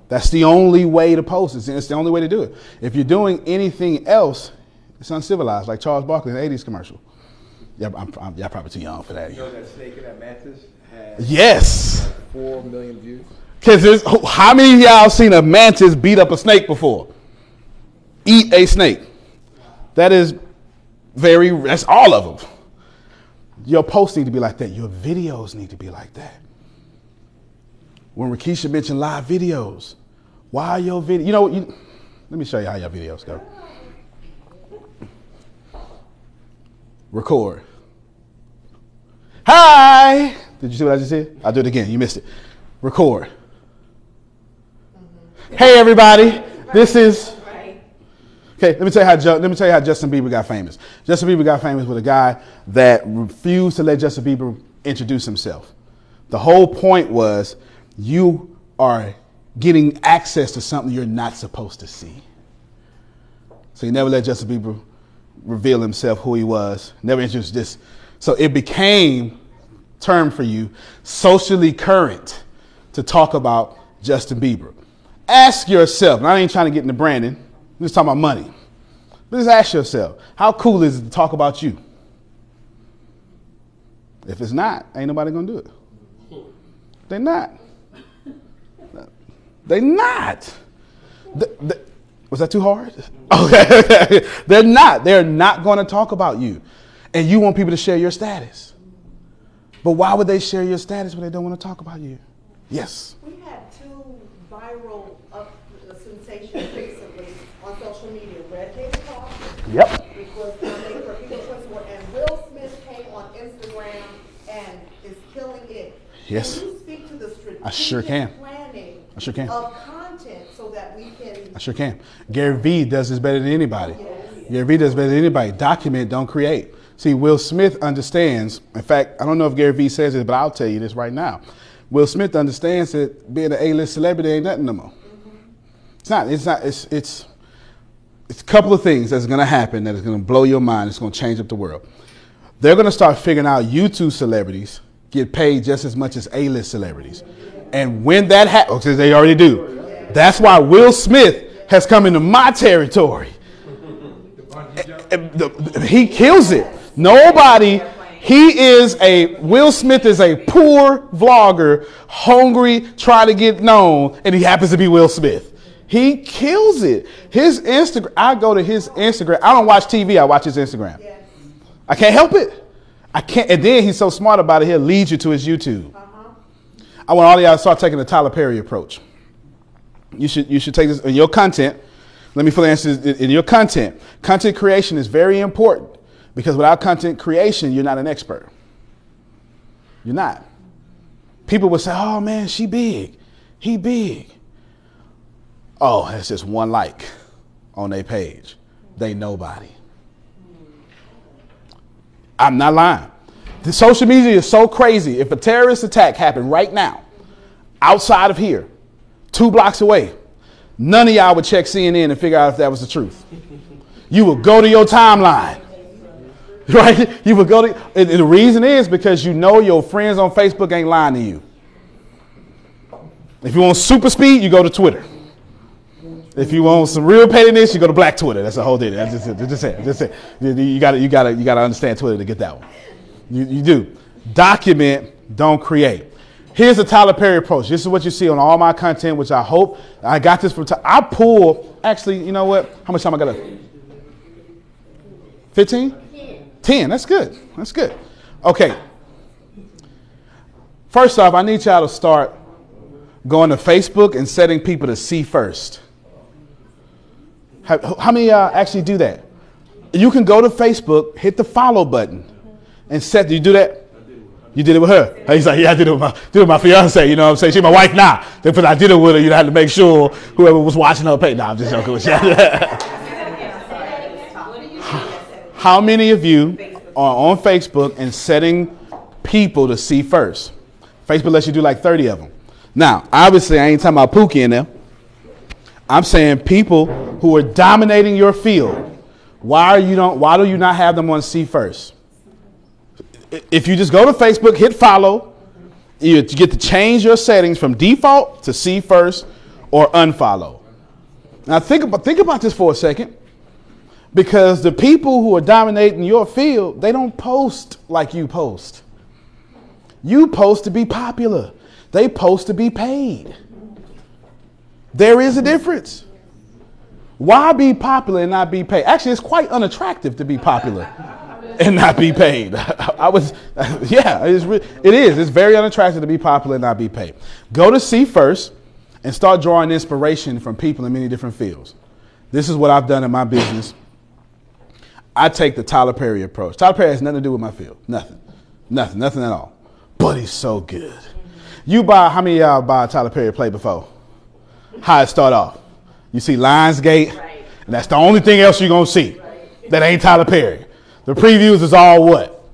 C: That's the only way to post it. It's the only way to do it. If you're doing anything else, it's uncivilized, like Charles Barkley in the 80s commercial. Yeah, I'm, I'm, y'all probably too young for that.
E: You know that snake in that mattress has
C: Yes.
E: four million views?
C: Because how many of y'all seen a mantis beat up a snake before? Eat a snake. That is very, that's all of them. Your posts need to be like that. Your videos need to be like that. When Rakisha mentioned live videos, why are your video? You know, you, let me show you how your videos go. Record. Hi. Did you see what I just did? I'll do it again. You missed it. Record. Hey everybody, this is. Okay, let me tell you how let me tell you how Justin Bieber got famous. Justin Bieber got famous with a guy that refused to let Justin Bieber introduce himself. The whole point was you are getting access to something you're not supposed to see. So he never let Justin Bieber reveal himself who he was. Never introduced this. So it became term for you socially current to talk about Justin Bieber. Ask yourself, and I ain't trying to get into Brandon, Just talking about money. But just ask yourself, how cool is it to talk about you? If it's not, ain't nobody gonna do it. They're not. They're not. Was that too hard? Okay. They're not. They're not to talk about you. And you want people to share your status. But why would they share your status when they don't want to talk about you? Yes.
H: We had two viral up uh, sensations on social media. Red came talk.
C: Yep.
H: Which was nominated for People's Choice and Will Smith came on Instagram and is killing it.
C: Yes.
H: Can you speak to the strategic
C: I sure can.
H: planning
C: I sure can.
H: of content so that we can?
C: I sure can. Gary Vee does this better than anybody. Yes. Gary Vee does better than anybody. Document, don't create. See, Will Smith understands. In fact, I don't know if Gary Vee says it, but I'll tell you this right now. Will Smith understands that being an A-list celebrity ain't nothing no more. Mm-hmm. It's not. It's not. It's it's it's a couple of things that's going to happen that is going to blow your mind. It's going to change up the world. They're going to start figuring out YouTube celebrities get paid just as much as A-list celebrities, and when that happens, oh, they already do. That's why Will Smith has come into my territory. He kills it. Nobody. He is a Will Smith is a poor vlogger, hungry, trying to get known, and he happens to be Will Smith. He kills it. His Instagram. I go to his Instagram. I don't watch TV. I watch his Instagram. I can't help it. I can't. And then he's so smart about it. He'll lead you to his YouTube. Uh-huh. I want all of y'all to start taking the Tyler Perry approach. You should you should take this in your content. Let me fully answer this. in your content. Content creation is very important because without content creation, you're not an expert. You're not. People will say, "Oh man, she big, he big." Oh, that's just one like on their page. They nobody. I'm not lying. The social media is so crazy. If a terrorist attack happened right now, outside of here, two blocks away, none of y'all would check CNN and figure out if that was the truth. You would go to your timeline. Right? You would go to the reason is because you know your friends on Facebook ain't lying to you. If you want super speed, you go to Twitter. If you want some real pettiness, you go to Black Twitter. That's the whole thing. That's just it. Just it. It. You got to you got to you got to understand Twitter to get that one. You, you do. Document, don't create. Here's the Tyler Perry approach. This is what you see on all my content, which I hope I got this from. Ty- I pull. Actually, you know what? How much time I got? Fifteen. 10. That's good. That's good. Okay. First off, I need y'all to start going to Facebook and setting people to see first. How, how many uh, actually do that? You can go to Facebook, hit the follow button, and set. Do you do that? You did it with her. He's like, yeah, I did it with my, did it with my fiance. You know what I'm saying? She's my wife now. But I did it with her. You know, had to make sure whoever was watching her pay. Nah, I'm just joking with you. How many of you are on Facebook and setting people to see first? Facebook lets you do like 30 of them. Now, obviously, I ain't talking about Pookie in there. I'm saying people who are dominating your field. Why are you don't? Why do you not have them on see first? If you just go to Facebook, hit follow, you get to change your settings from default to see first or unfollow. Now think about think about this for a second. Because the people who are dominating your field, they don't post like you post. You post to be popular. They post to be paid. There is a difference. Why be popular and not be paid? Actually, it's quite unattractive to be popular and not be paid. I was, yeah, it is, it is. It's very unattractive to be popular and not be paid. Go to see first and start drawing inspiration from people in many different fields. This is what I've done in my business. I take the Tyler Perry approach. Tyler Perry has nothing to do with my field. Nothing. Nothing. Nothing at all. But he's so good. You buy, how many y'all buy Tyler Perry play before? How it start off? You see Lionsgate, and that's the only thing else you're to see that ain't Tyler Perry. The previews is all what?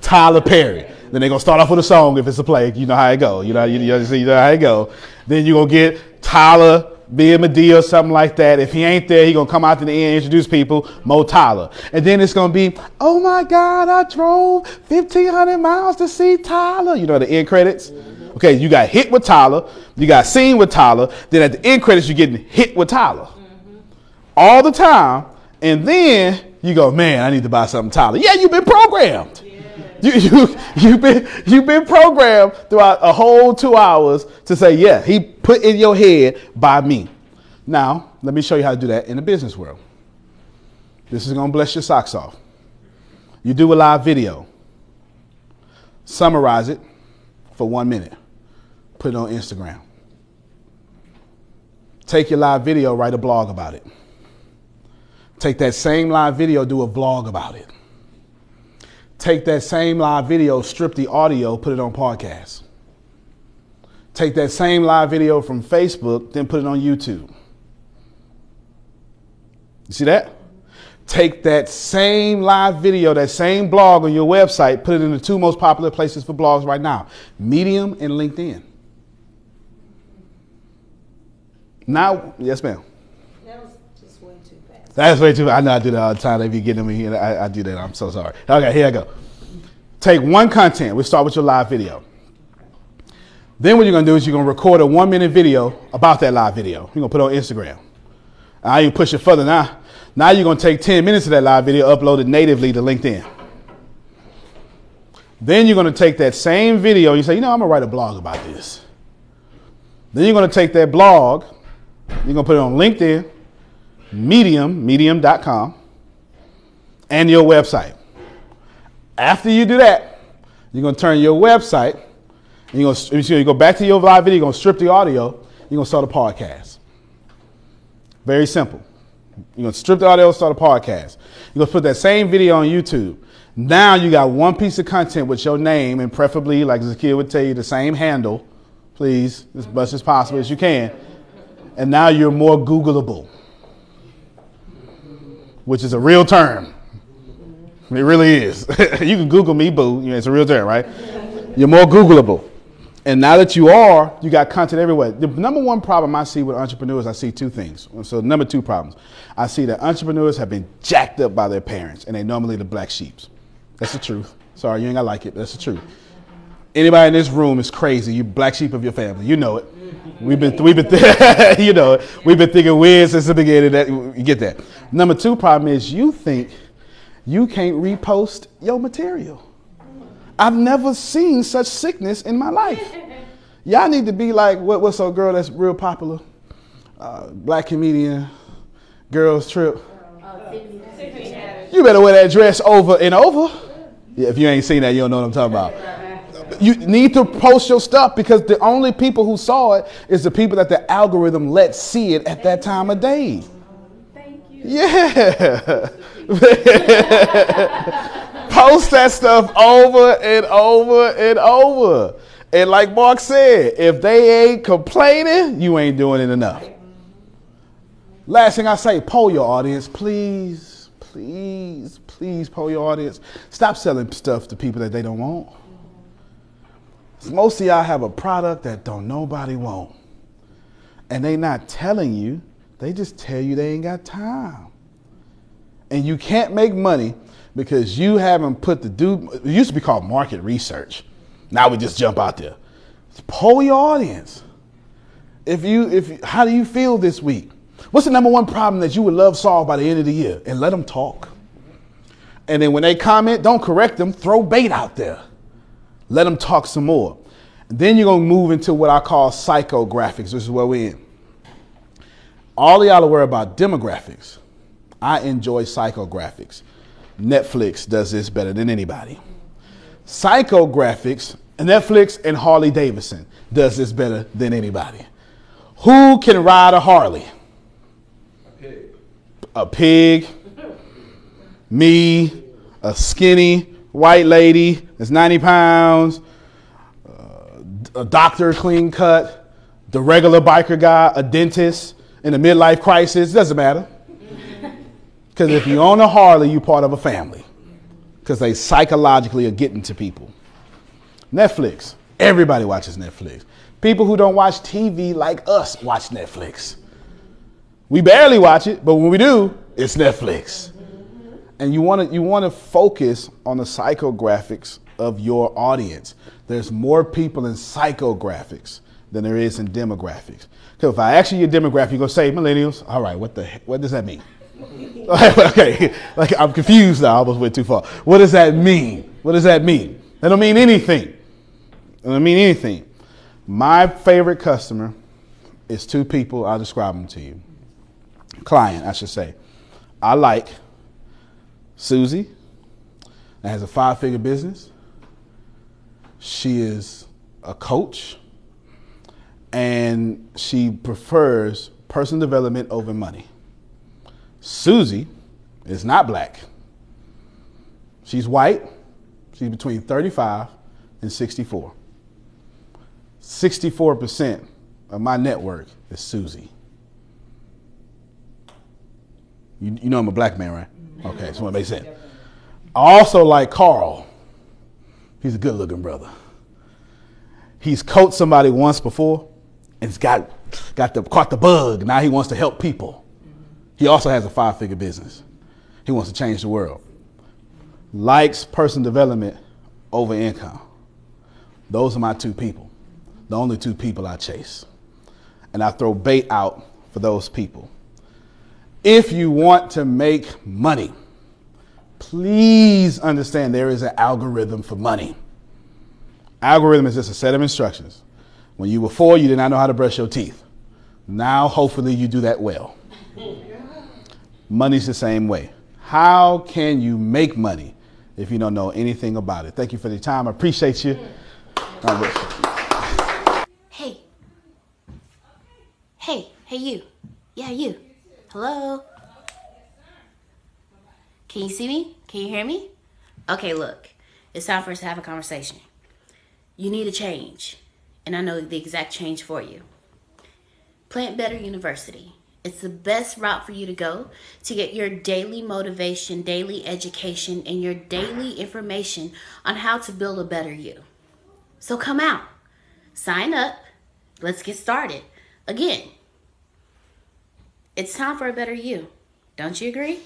C: Tyler Perry. Then they're to start off with a song if it's a play. You know how it go. You know, you, you, know how it go. Then you're to get Tyler being Madea or something like that. If he ain't there, he gonna come out to the end, introduce people, Mo Tyler. And then it's gonna be, oh my God, I drove 1,500 miles to see Tyler. You know the end credits? Okay, you got hit with Tyler, you got seen with Tyler, then at the end credits, you're getting hit with Tyler. Mm-hmm. All the time. And then you go, man, I need to buy something Tyler. Yeah, you've been programmed. You, you, you've, been, you've been programmed throughout a whole two hours to say, yeah, he put in your head by me. Now, let me show you how to do that in the business world. This is going to bless your socks off. You do a live video, summarize it for one minute, put it on Instagram. Take your live video, write a blog about it. Take that same live video, do a vlog about it take that same live video, strip the audio, put it on podcast. Take that same live video from Facebook, then put it on YouTube. You see that? Take that same live video, that same blog on your website, put it in the two most popular places for blogs right now Medium and LinkedIn. Now, yes, ma'am.
F: That was just way too fast.
C: That's way too. I know I do that all the time. They be getting me here. I, I do that. I'm so sorry. Okay, here I go. Take one content. We start with your live video. Then what you're gonna do is you're gonna record a one minute video about that live video. You're gonna put it on Instagram. Now you push it further. Now, now you're gonna take 10 minutes of that live video, upload it natively to LinkedIn. Then you're gonna take that same video and you say, you know, I'm gonna write a blog about this. Then you're gonna take that blog, you're gonna put it on LinkedIn, Medium, medium.com, and your website. After you do that, you're gonna turn your website, you're gonna, you go back to your live video, you're gonna strip the audio, you're gonna start a podcast. Very simple. You're gonna strip the audio, start a podcast. You're gonna put that same video on YouTube. Now you got one piece of content with your name and preferably, like Zakia would tell you, the same handle, please, as much as possible as you can. And now you're more Googleable which is a real term. It really is. you can Google me, boo. It's a real term, right? You're more Googleable. And now that you are, you got content everywhere. The number one problem I see with entrepreneurs, I see two things. So, number two problems. I see that entrepreneurs have been jacked up by their parents, and they normally the black sheeps. That's the truth. Sorry, you ain't gonna like it, but that's the truth. Anybody in this room is crazy. You black sheep of your family. You know it. We've been, we've been, th- you know, we've been thinking weird since the beginning. That you get that. Number two problem is you think you can't repost your material. I've never seen such sickness in my life. Y'all need to be like what, what's a girl that's real popular? Uh, black comedian, girls trip. You better wear that dress over and over. Yeah, if you ain't seen that, you don't know what I'm talking about. You need to post your stuff because the only people who saw it is the people that the algorithm let see it at that time of day.
D: Thank you.
C: Yeah. Post that stuff over and over and over. And like Mark said, if they ain't complaining, you ain't doing it enough. Last thing I say, poll your audience, please, please, please poll your audience. Stop selling stuff to people that they don't want. Most of y'all have a product that don't nobody want. And they not telling you, they just tell you they ain't got time. And you can't make money because you haven't put the do it used to be called market research. Now we just jump out there. Poll your audience. If you if how do you feel this week? What's the number one problem that you would love solved by the end of the year? And let them talk. And then when they comment, don't correct them, throw bait out there. Let them talk some more. Then you're gonna move into what I call psychographics. This is where we're in. All y'all are worried about demographics. I enjoy psychographics. Netflix does this better than anybody. Psychographics, Netflix and Harley Davidson does this better than anybody. Who can ride a Harley? A pig. A pig. Me, a skinny white lady that's 90 pounds, uh, a doctor clean cut, the regular biker guy, a dentist in a midlife crisis. Doesn't matter. Because if you own a Harley, you're part of a family. Because they psychologically are getting to people. Netflix. Everybody watches Netflix. People who don't watch TV like us watch Netflix. We barely watch it, but when we do, it's Netflix. And you want to you want to focus on the psychographics of your audience. There's more people in psychographics than there is in demographics. Because if I ask you your demographic, you're gonna say millennials. All right, what the heck, what does that mean? okay, like I'm confused now. I almost went too far. What does that mean? What does that mean? That don't mean anything. It don't mean anything. My favorite customer is two people. I'll describe them to you. Client, I should say. I like Susie, that has a five-figure business. She is a coach, and she prefers personal development over money. Susie is not black. She's white. She's between 35 and 64. 64% of my network is Susie. You, you know I'm a black man, right? Okay, so it makes sense. I also like Carl. He's a good looking brother. He's coached somebody once before and he's got, got the, caught the bug. Now he wants to help people. He also has a five figure business. He wants to change the world. Likes personal development over income. Those are my two people, the only two people I chase. And I throw bait out for those people. If you want to make money, please understand there is an algorithm for money. Algorithm is just a set of instructions. When you were four, you did not know how to brush your teeth. Now, hopefully, you do that well. Money's the same way. How can you make money if you don't know anything about it? Thank you for the time. I appreciate you.
I: Hey. Hey, hey, you. Yeah, you. Hello? Can you see me? Can you hear me? Okay, look. It's time for us to have a conversation. You need a change, and I know the exact change for you. Plant Better University. It's the best route for you to go to get your daily motivation, daily education, and your daily information on how to build a better you. So come out, sign up, let's get started. Again, it's time for a better you. Don't you agree?